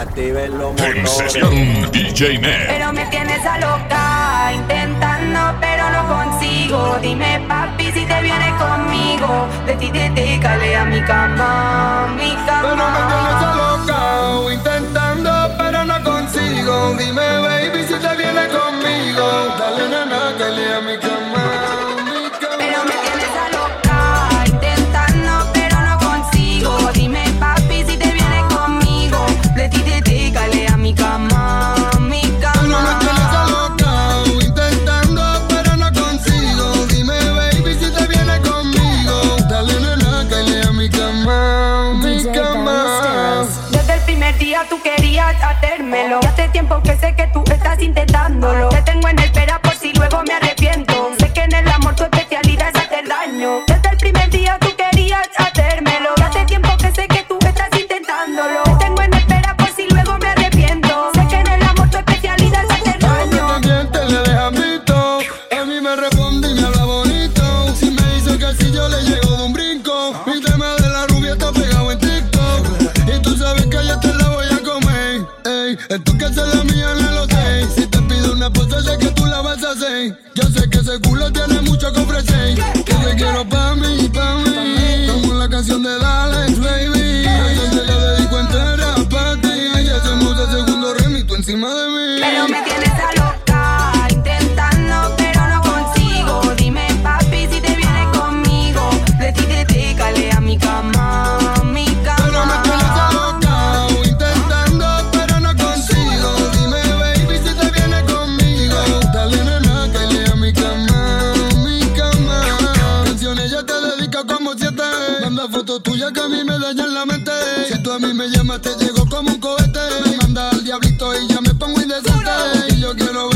Activen los En DJ Net. Pero me tienes a loca, intentando, pero no consigo. Dime, papi, si te vienes conmigo. De ti te, te cale a mi cama, mi cama. Pero me tienes a loca, intentando, pero no consigo. Dime, mi medalla en la mente. Si tú a mí me llamas, te llego como un cohete. Me manda al diablito y ya me pongo indecente. Y yo quiero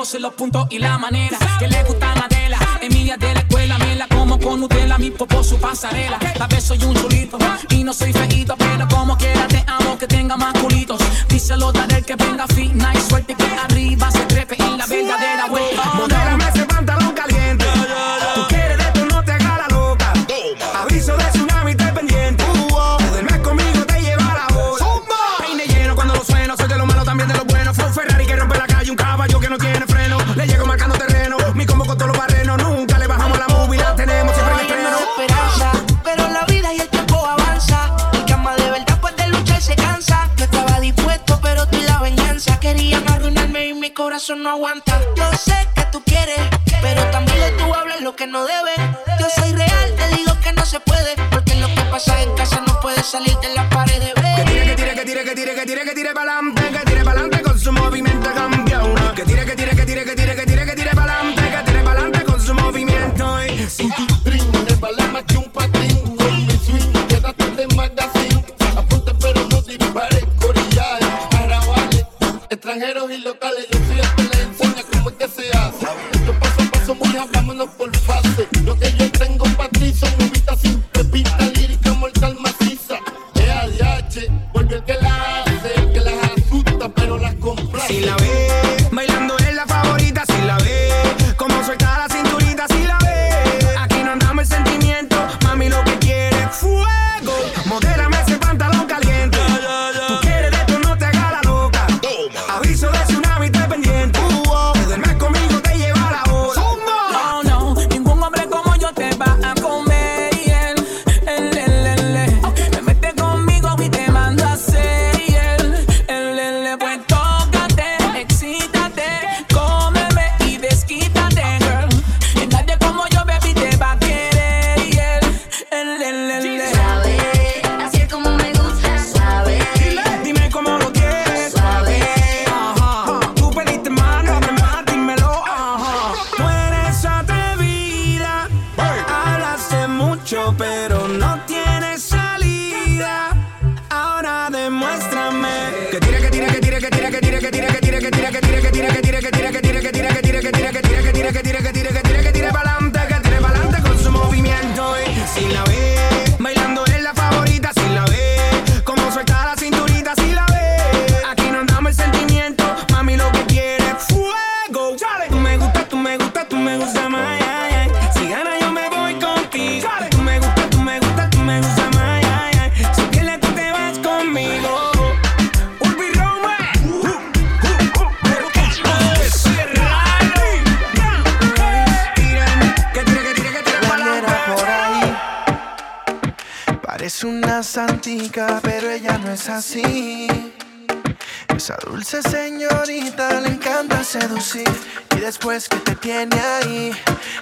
poses, los puntos y la manera. Que le gusta Adela, Emilia de la escuela, me la como con Nutella, mi popo su pasarela. Tal vez soy un chulito y no soy feito, pero como quiera te amo que tenga más culitos. Díselo, daré que venga fina y suerte y después que te tiene ahí,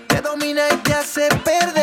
te domina y te hace perder.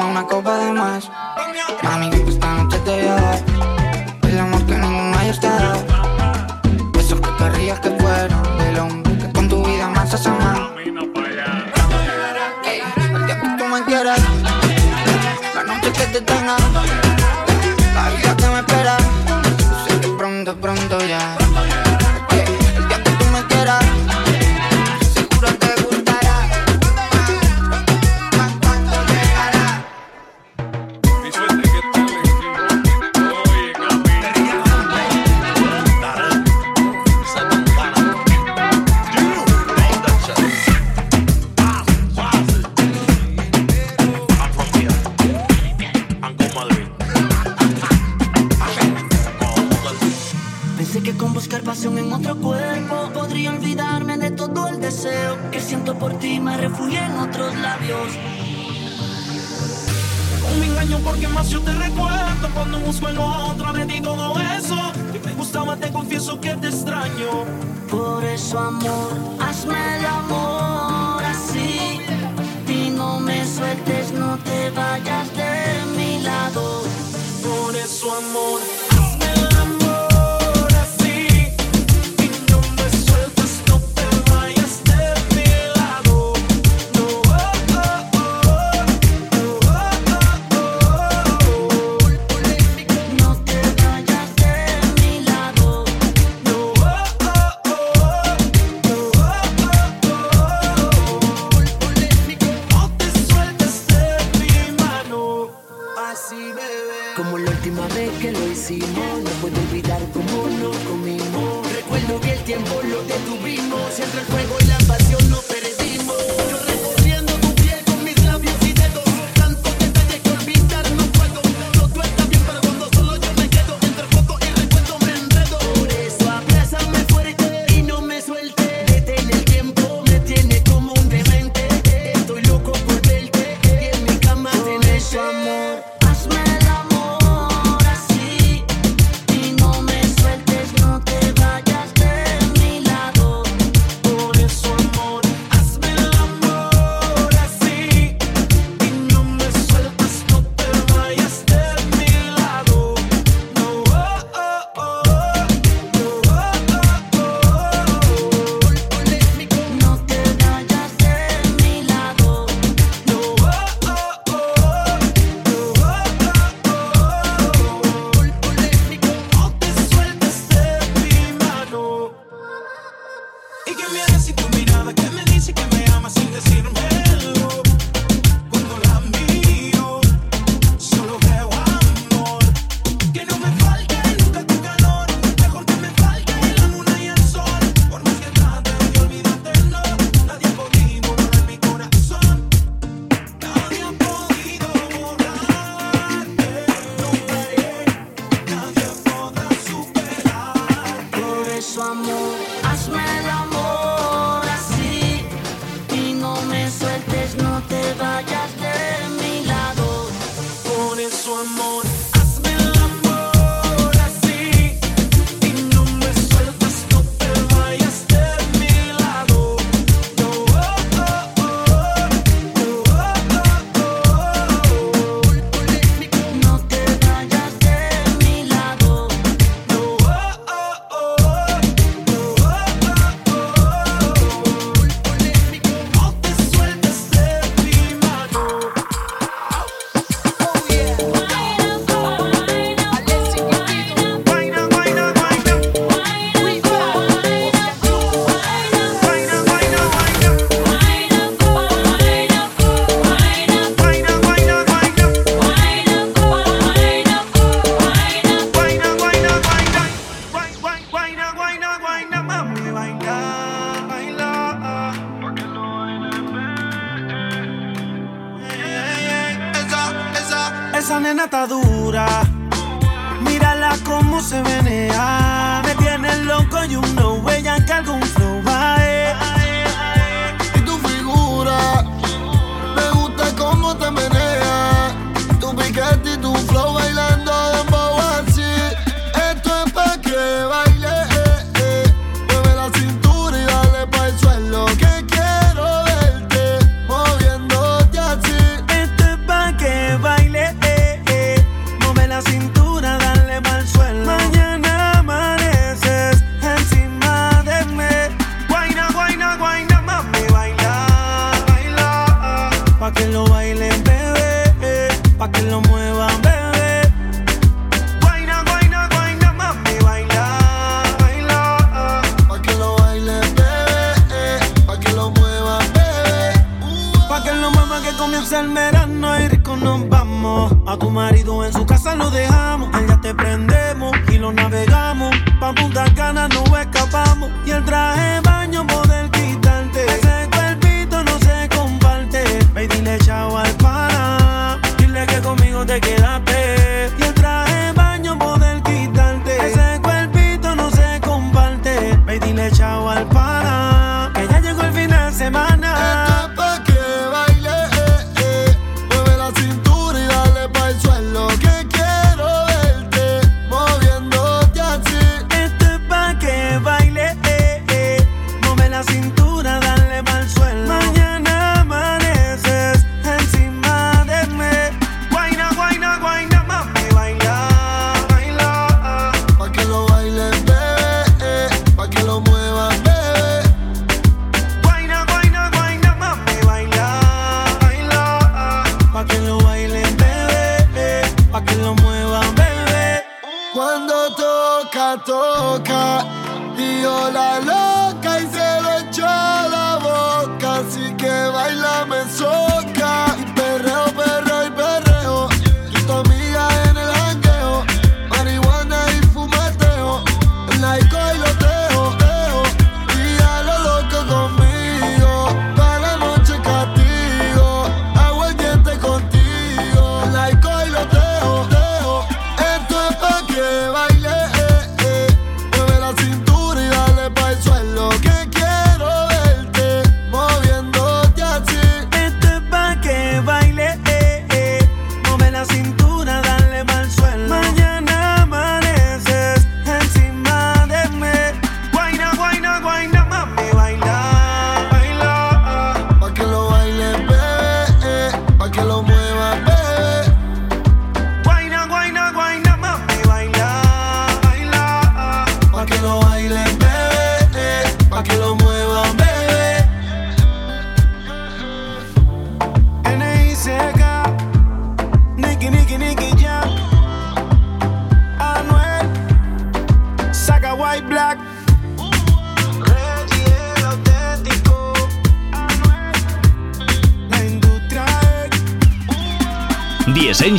toma una copa de más. Mami, esta noche te voy a dar el amor que ningún mayor te da. Besos que querrías que fueron del hombre que con tu vida más has amado. Hey, el día que tú me quieras, la noche que te tenga, la vida que me espera. Sé pronto, pronto ya.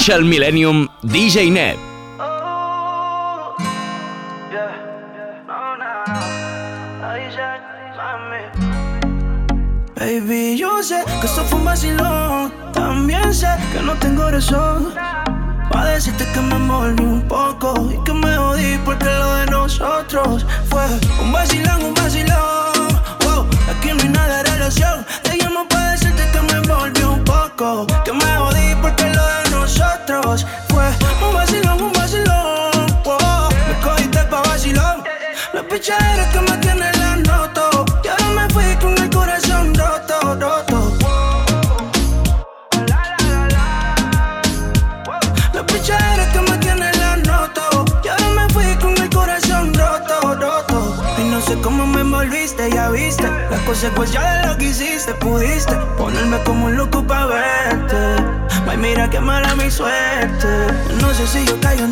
Essential Millennium DJ Net. Oh, yeah. Baby, yo sé que esto fue un vacilón. También sé que no tengo razón. Pa' decirte que me molí un poco y que me jodí porque lo de nosotros 只有太阳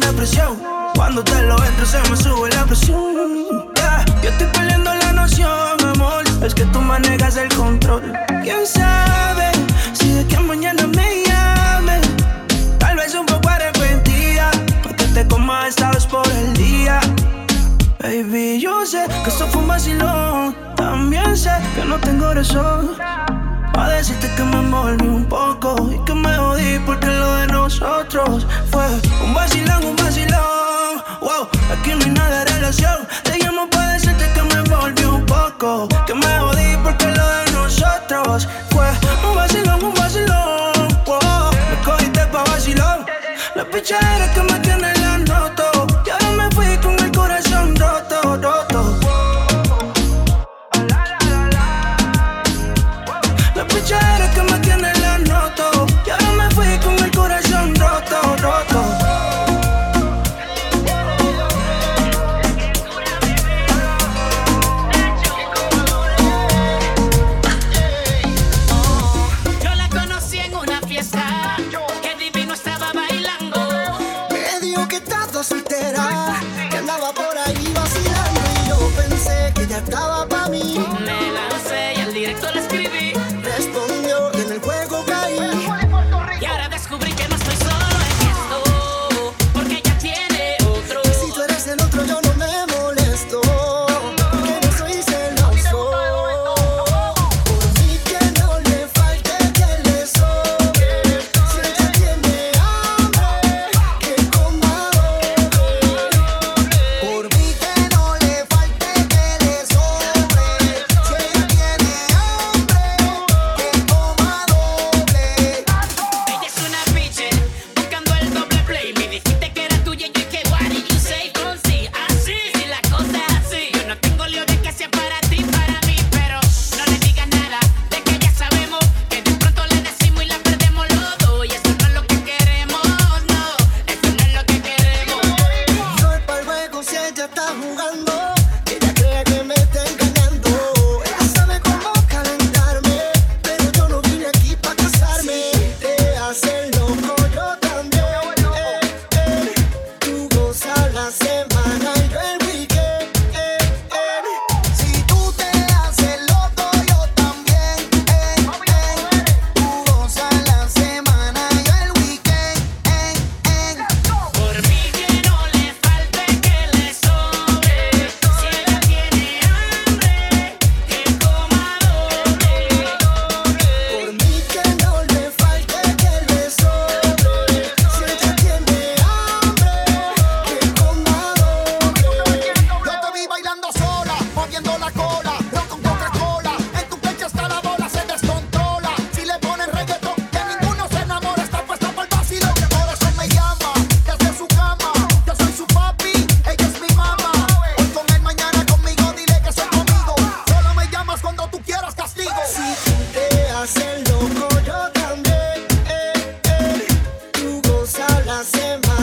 semana.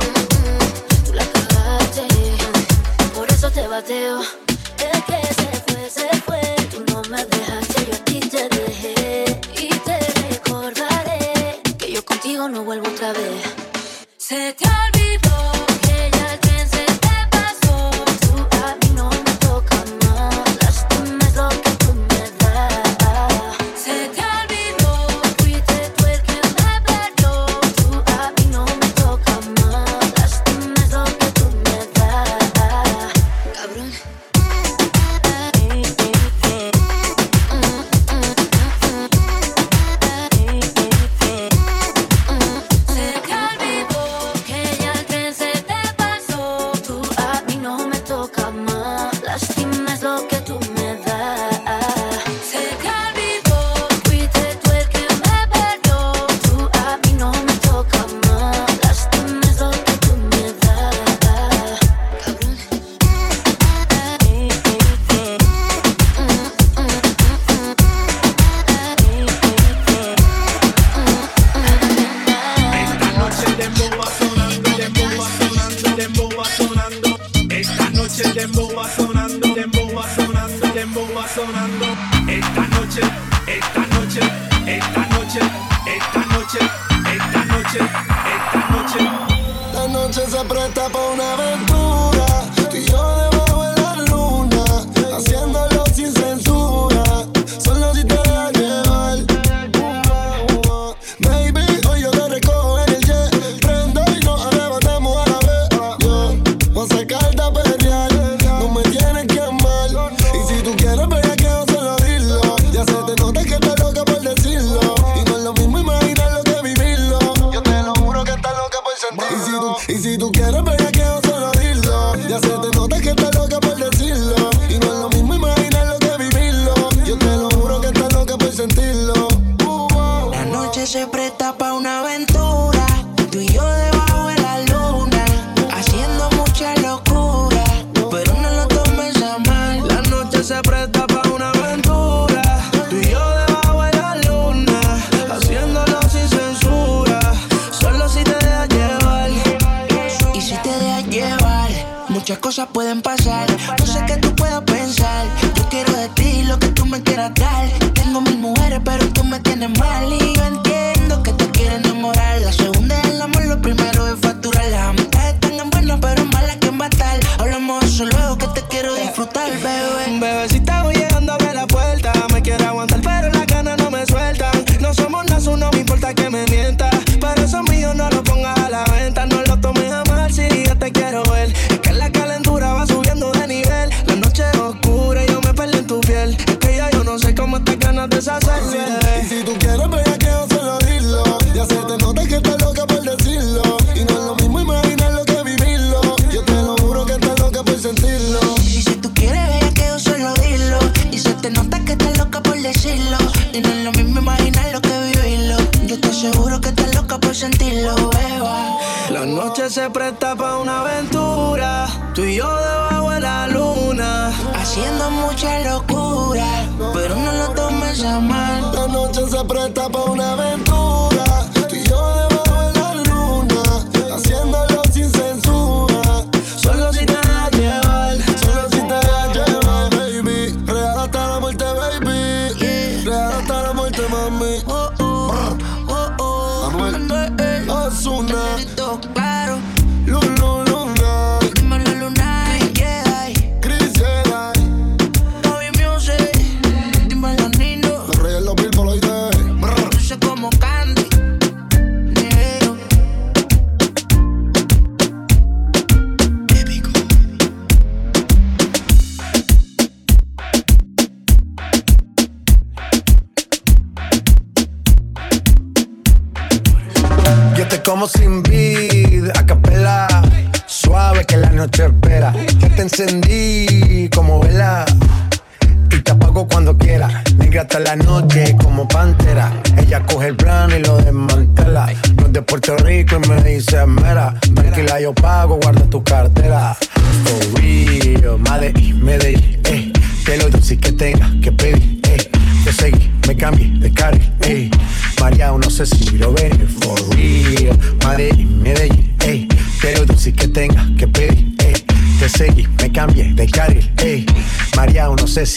Mm, tú la cagaste. Por eso te bateo. Es que se fue, se fue. Tú no me dejaste, yo a ti te dejé. Y te recordaré que yo contigo no vuelvo otra vez.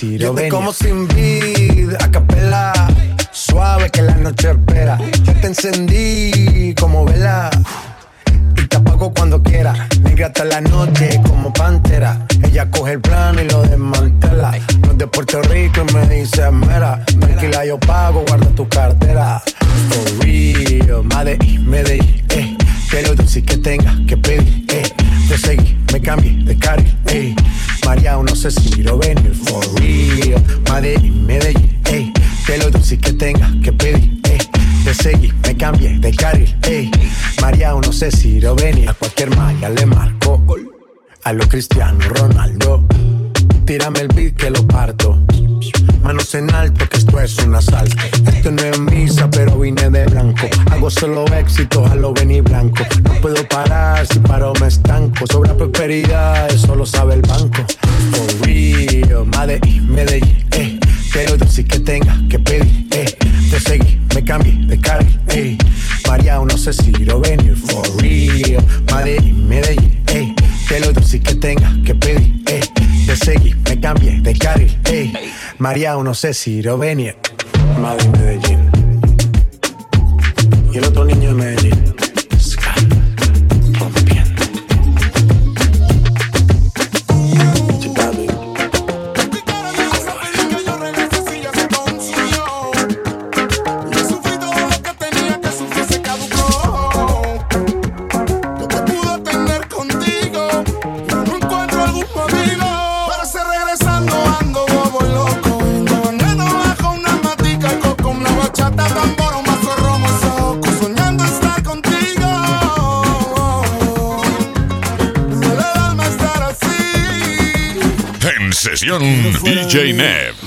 decir. Yo, ¿Cómo, Medellín, ey. Que lo dulce que tenga que pedir, ey. Te seguí, me cambié de carril, ey. María, o no sé si Rovenia, madre de Medellín. Y el otro niño de Medellín. DJ Nev.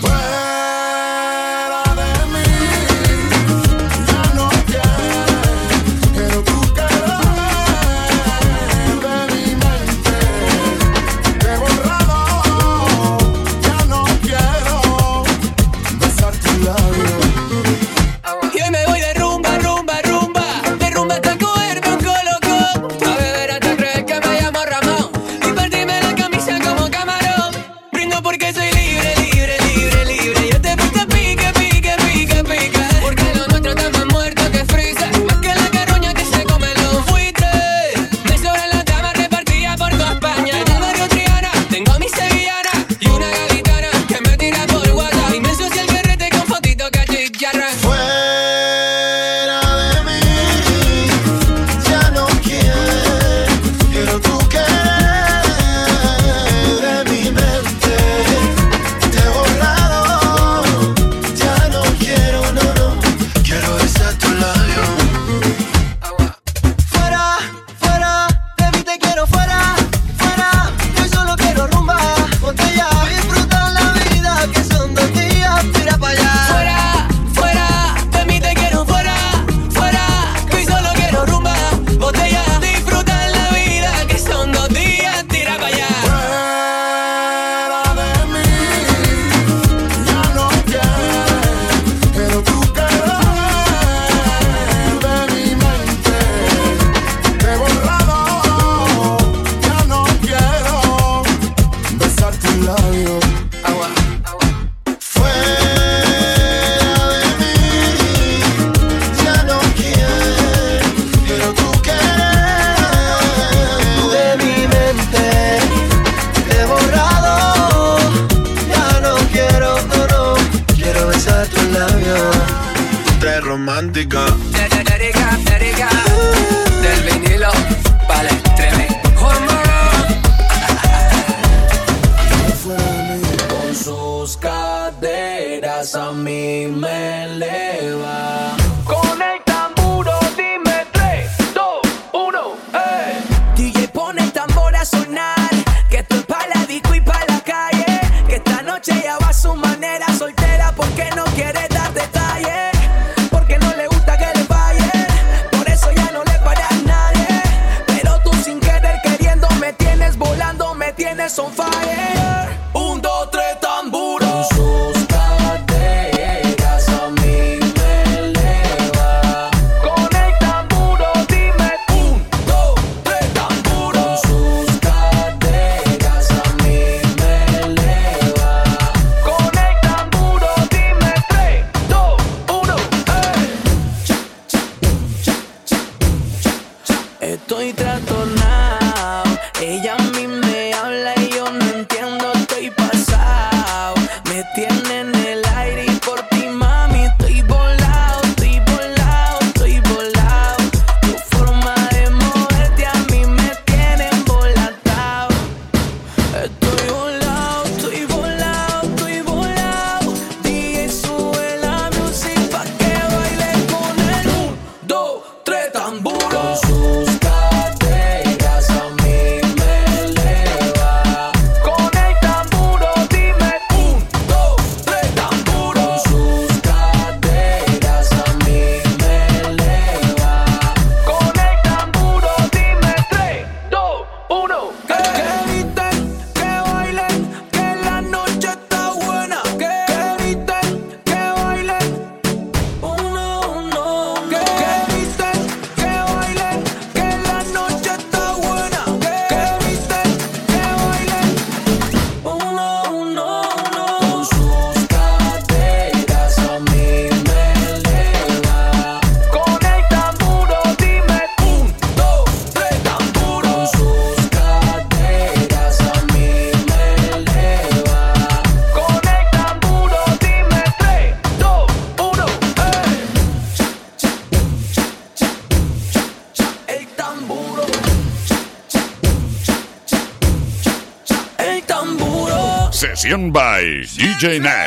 doing.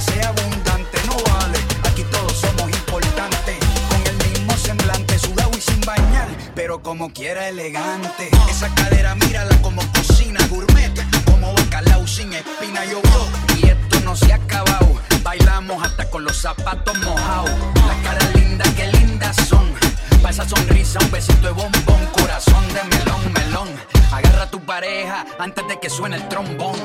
sea abundante no vale. Aquí todos somos importantes. Con el mismo semblante, sudado y sin bañar, pero como quiera elegante. Esa cadera mírala como cocina gourmet, como bacalao sin espina y yo Y esto no se ha acabado. Bailamos hasta con los zapatos mojados. Las caras lindas, qué lindas son. Pa' esa sonrisa, un besito de bombón, corazón de melón, melón. Agarra a tu pareja antes de que suene el trombón.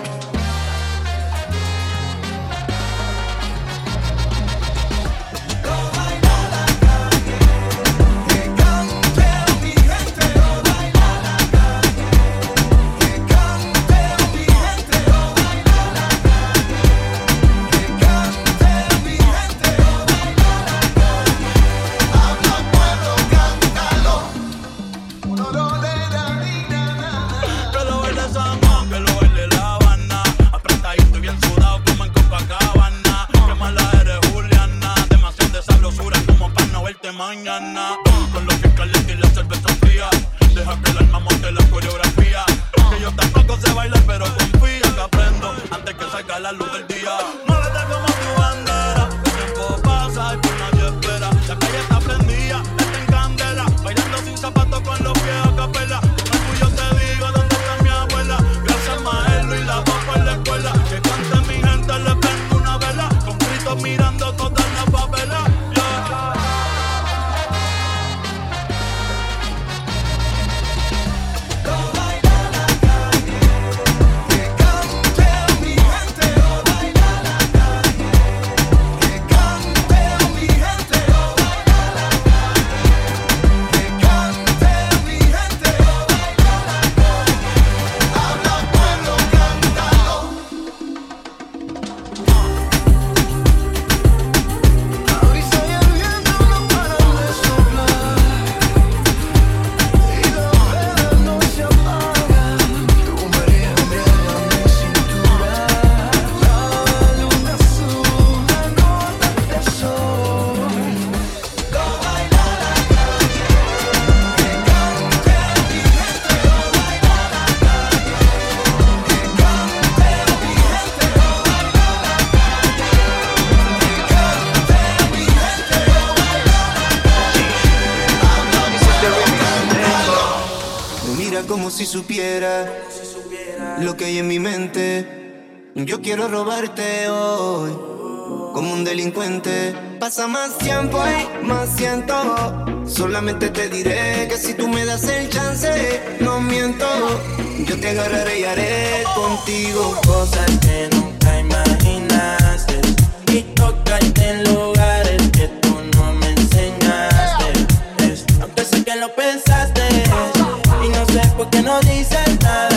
Supiera lo que hay en mi mente. Yo quiero robarte hoy como un delincuente. Pasa más tiempo y más siento. Solamente te diré que si tú me das el chance, no miento. Yo te agarraré y haré contigo cosas que nunca imaginaste y tocarte en lugares que tú no me enseñaste. Aunque sé que lo pensaste no dices nada.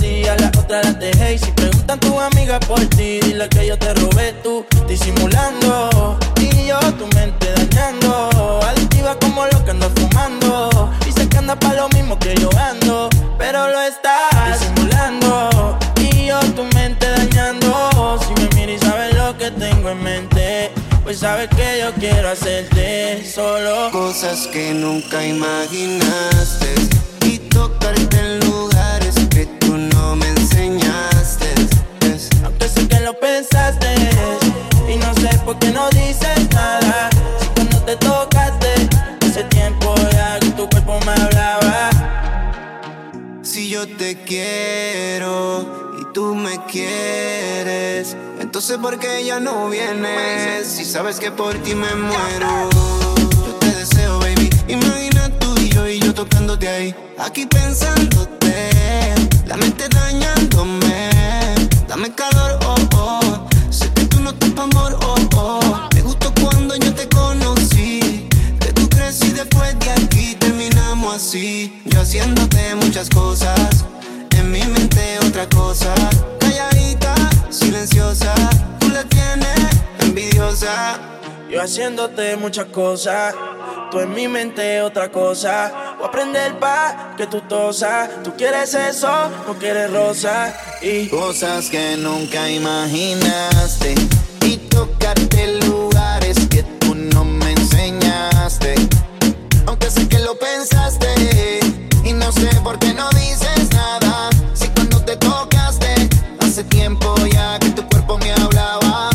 Ti, a la otra la dejé. Y si preguntan tus amigas por ti, dile que yo te robé tú, disimulando. Y yo tu mente dañando. Adictiva como lo que ando fumando. Dice que anda pa' lo mismo que yo ando. Pero lo estás disimulando. Y yo tu mente dañando. Si me miras y sabes lo que tengo en mente. Pues sabes que yo quiero hacerte solo cosas que nunca imaginaste y tocarte en lo pensaste y no sé por qué no dices nada. Si cuando te tocaste hace tiempo ya que tu cuerpo me hablaba. Si yo te quiero y tú me quieres, entonces ¿por qué ya no vienes? Si sabes que por ti me muero. Yo te deseo, baby. Imagina tú y yo y yo tocándote ahí. Aquí pensándote, la mente dañándome. Dame calor, oh, oh. Así. Yo haciéndote muchas cosas. En mi mente otra cosa. Calladita, silenciosa. Tú la tienes envidiosa. Yo haciéndote muchas cosas, tú en mi mente otra cosa. Voy a aprender pa' que tú tosas. Tú quieres eso, no quieres rosa. Y Cosas que nunca imaginaste. Y tocarte lugares que tú no me enseñaste. Aunque sé que lo pensaste. Y no sé por qué no dices nada. Si cuando te tocaste, hace tiempo ya que tu cuerpo me hablaba.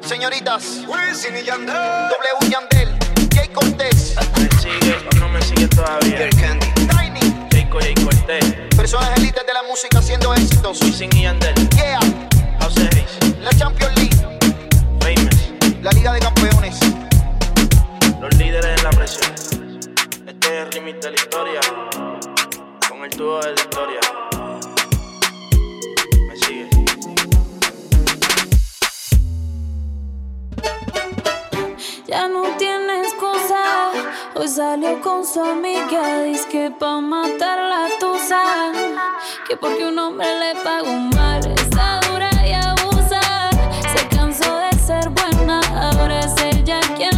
Señoritas, Wisin y Yandel, W Yandel, Jay Cortés, me sigue o no me sigue todavía. Candy, Tiny, Jayco Jay Cortés, personas élites de la música haciendo éxitos. Wisin y Yandel, Yeah, House la Champions League, Famous, la Liga de Campeones. los líderes en la presión. De la historia, con el tubo de la historia. Me sigue. Ya no tiene excusa. Hoy salió con su amiga. Dice que pa' matar la tusa. Que porque un hombre le pagó mal. Está dura y abusa. Se cansó de ser buena. Ahora es ella quien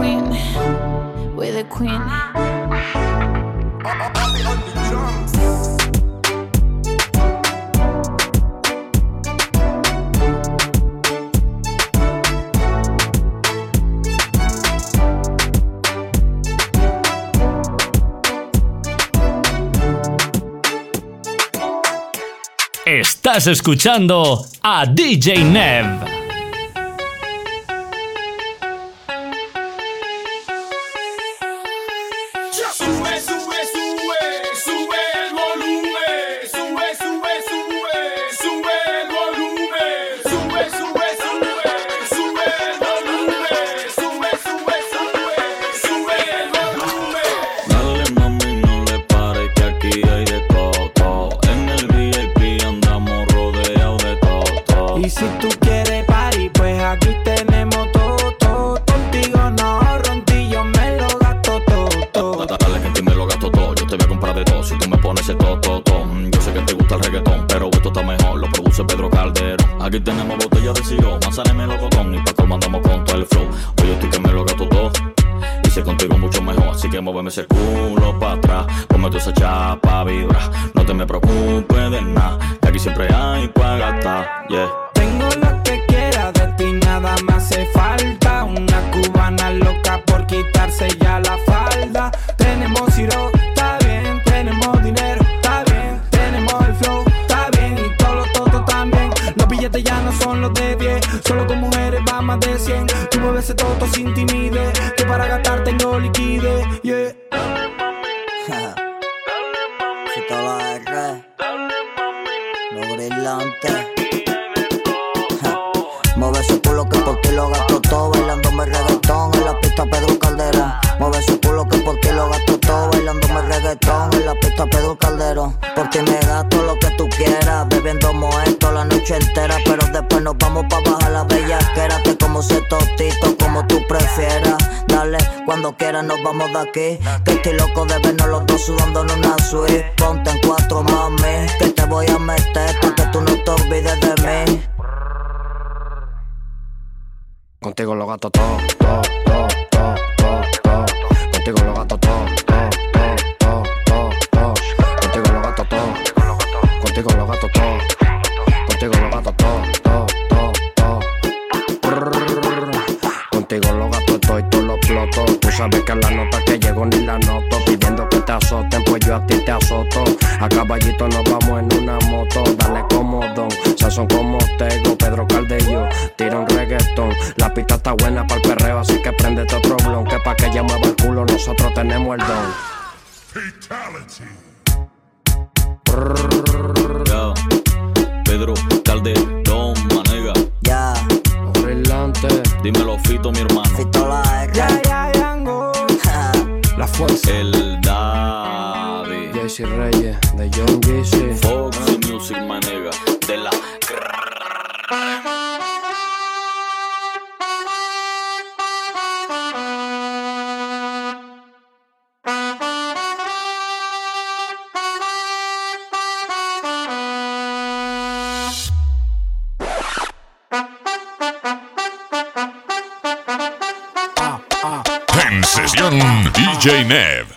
queen, we're the queen. Estás escuchando a DJ Nev. que, que te lo Gran DJ Nev.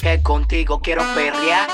Que contigo quiero perrear.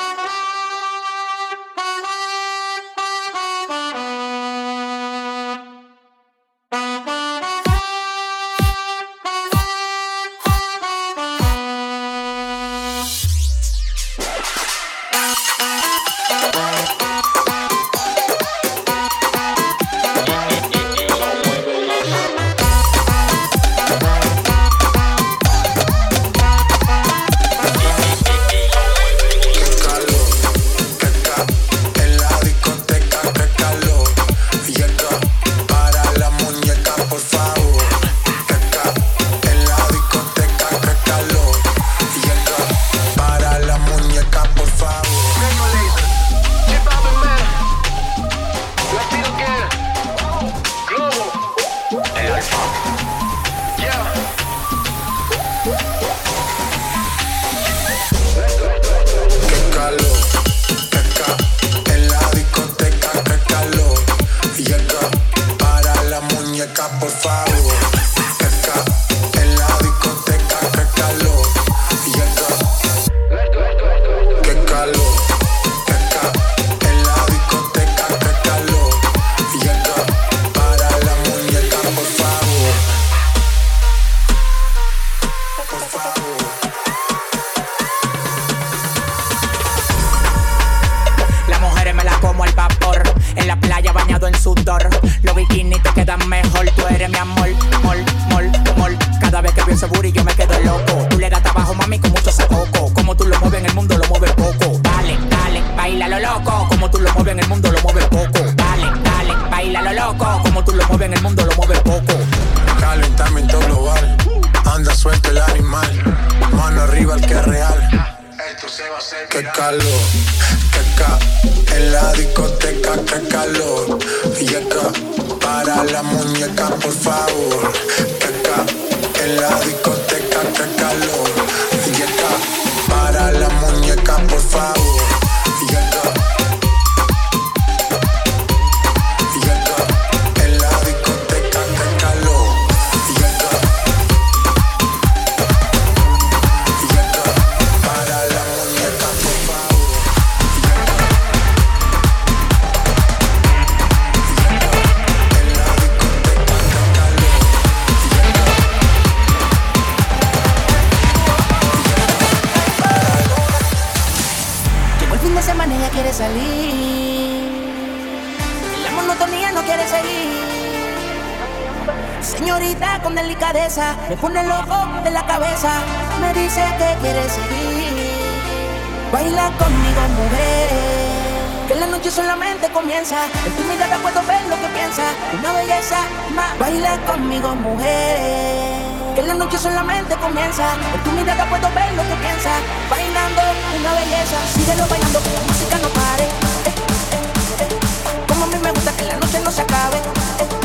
mujeres. Que la noche solamente comienza. En tu mirada puedo ver lo que piensas. Bailando una belleza. Síguelo bailando, que la música no pare. Eh, eh, eh, Como a mí me gusta que la noche no se acabe.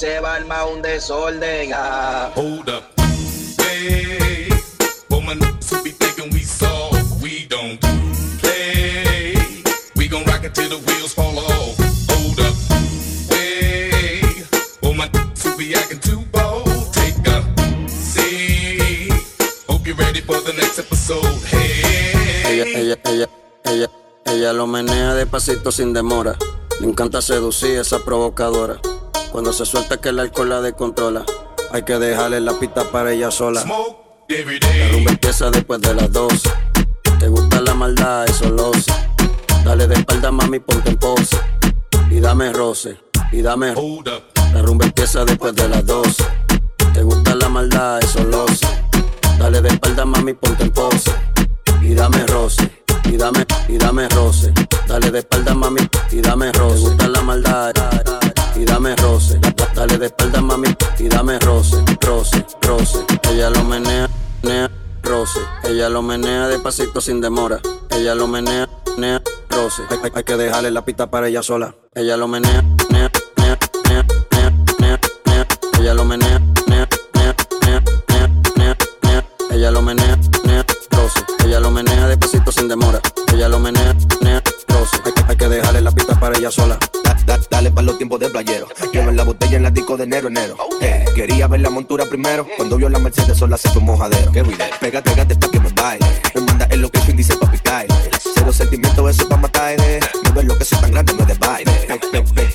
se va a armar un desorden. Ah. Hold up. Hey, woman, so be thinking we soft. We don't play. We gon' rock it till the wheels fall off. Hold up. Hey, woman, so be acting too bold. Take a seat. Hope you're ready for the next episode. Hey. Ella, ella, ella, ella, ella lo menea despacito sin demora. Le encanta seducir esa provocadora cuando se suelta que el alcohol la descontrola. Hay que dejarle la pista para ella sola. La rumba empieza después de las 12. Te gusta la maldad, eso lo sé. Dale de espalda, mami, ponte en pose. Y dame roce, y dame. La rumba empieza después de las 12. Te gusta la maldad, eso lo sé. Dale de espalda, mami, ponte en pose. Y dame roce, y dame, y dame roce. Dale de espalda, mami, y dame roce. Te gusta la maldad, y dame roce. Dale de espalda, mami, y dame roce, roce, roce. Ella lo menea, menea, roce. Ella lo menea despacito sin demora. Ella lo menea, menea, roce. Hay, hay- hay que dejarle la pista para ella sola. Ella lo menea, menea, menea, menea, menea, menea, menea. Ella lo menea, menea, menea, menea, menea, menea, menea. Ella lo menea, menea, roce. Ella lo menea despacito sin demora. Ella lo menea, menea, roce. Hay, hay- hay que dejarle la pista para ella sola. Da- da- dale pa' los tiempos de playero. En la botella en la disco de enero, enero. Eh, quería ver la montura primero. Cuando vio la Mercedes sola se fue un mojadero. Pégate, pégate pa' que me baile. Me manda el location dice papi caile. Cero sentimientos, eso es pa' matar. No ves lo que soy tan grande, no es de baile.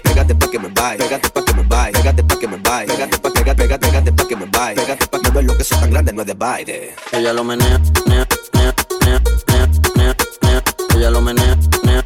Pégate pa' que me baile. Pégate pa' que me baile. Pégate pa' que me baile. Pégate pa' pégate, pégate, pégate pa' que me baile. Pégate pa' que no ves lo que soy tan grande, no es de baile. Ella lo menea, menea, menea, menea, menea, menea. Ella lo menea, menea,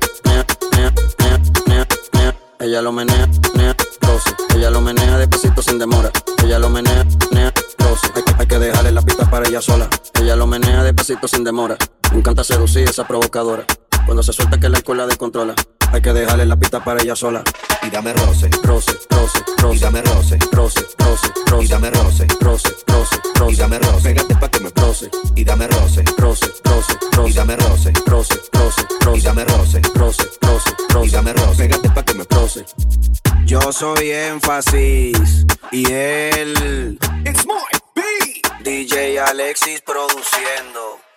Ella lo menea, menea, roce. Ella lo menea despacito sin demora. Ella lo menea, menea, roce. Hay, que dejarle la pista para ella sola. Ella lo menea despacito sin demora. Me encanta seducir esa provocadora. Cuando se suelta que el alcohol la descontrola. Hay que dejarle la pista para ella sola. Y dame roce, roce, roce, roce. Y dame roce, roce, roce, roce. Y dame roce, roce, roce, roce. Y dame roce. Pégate pa' que me roce. Y dame roce, roce, roce, roce. Y dame roce, roce, roce, roce. Y dame roce, roce, roce, roce. Y dame roce. Pégate pa' que me roce. Yo soy énfasis y él. It's my beat. DJ Alexis produciendo.